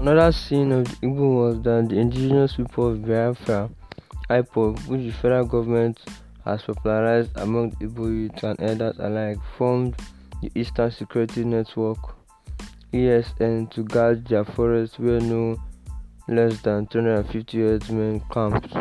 Another scene of the Igbo was that the indigenous people of Biafra, IPOB, which the federal government has popularized among the Igbo youth and elders alike, formed the Eastern Security Network ESN to guard their forests where no less than 250 herdsmen camped.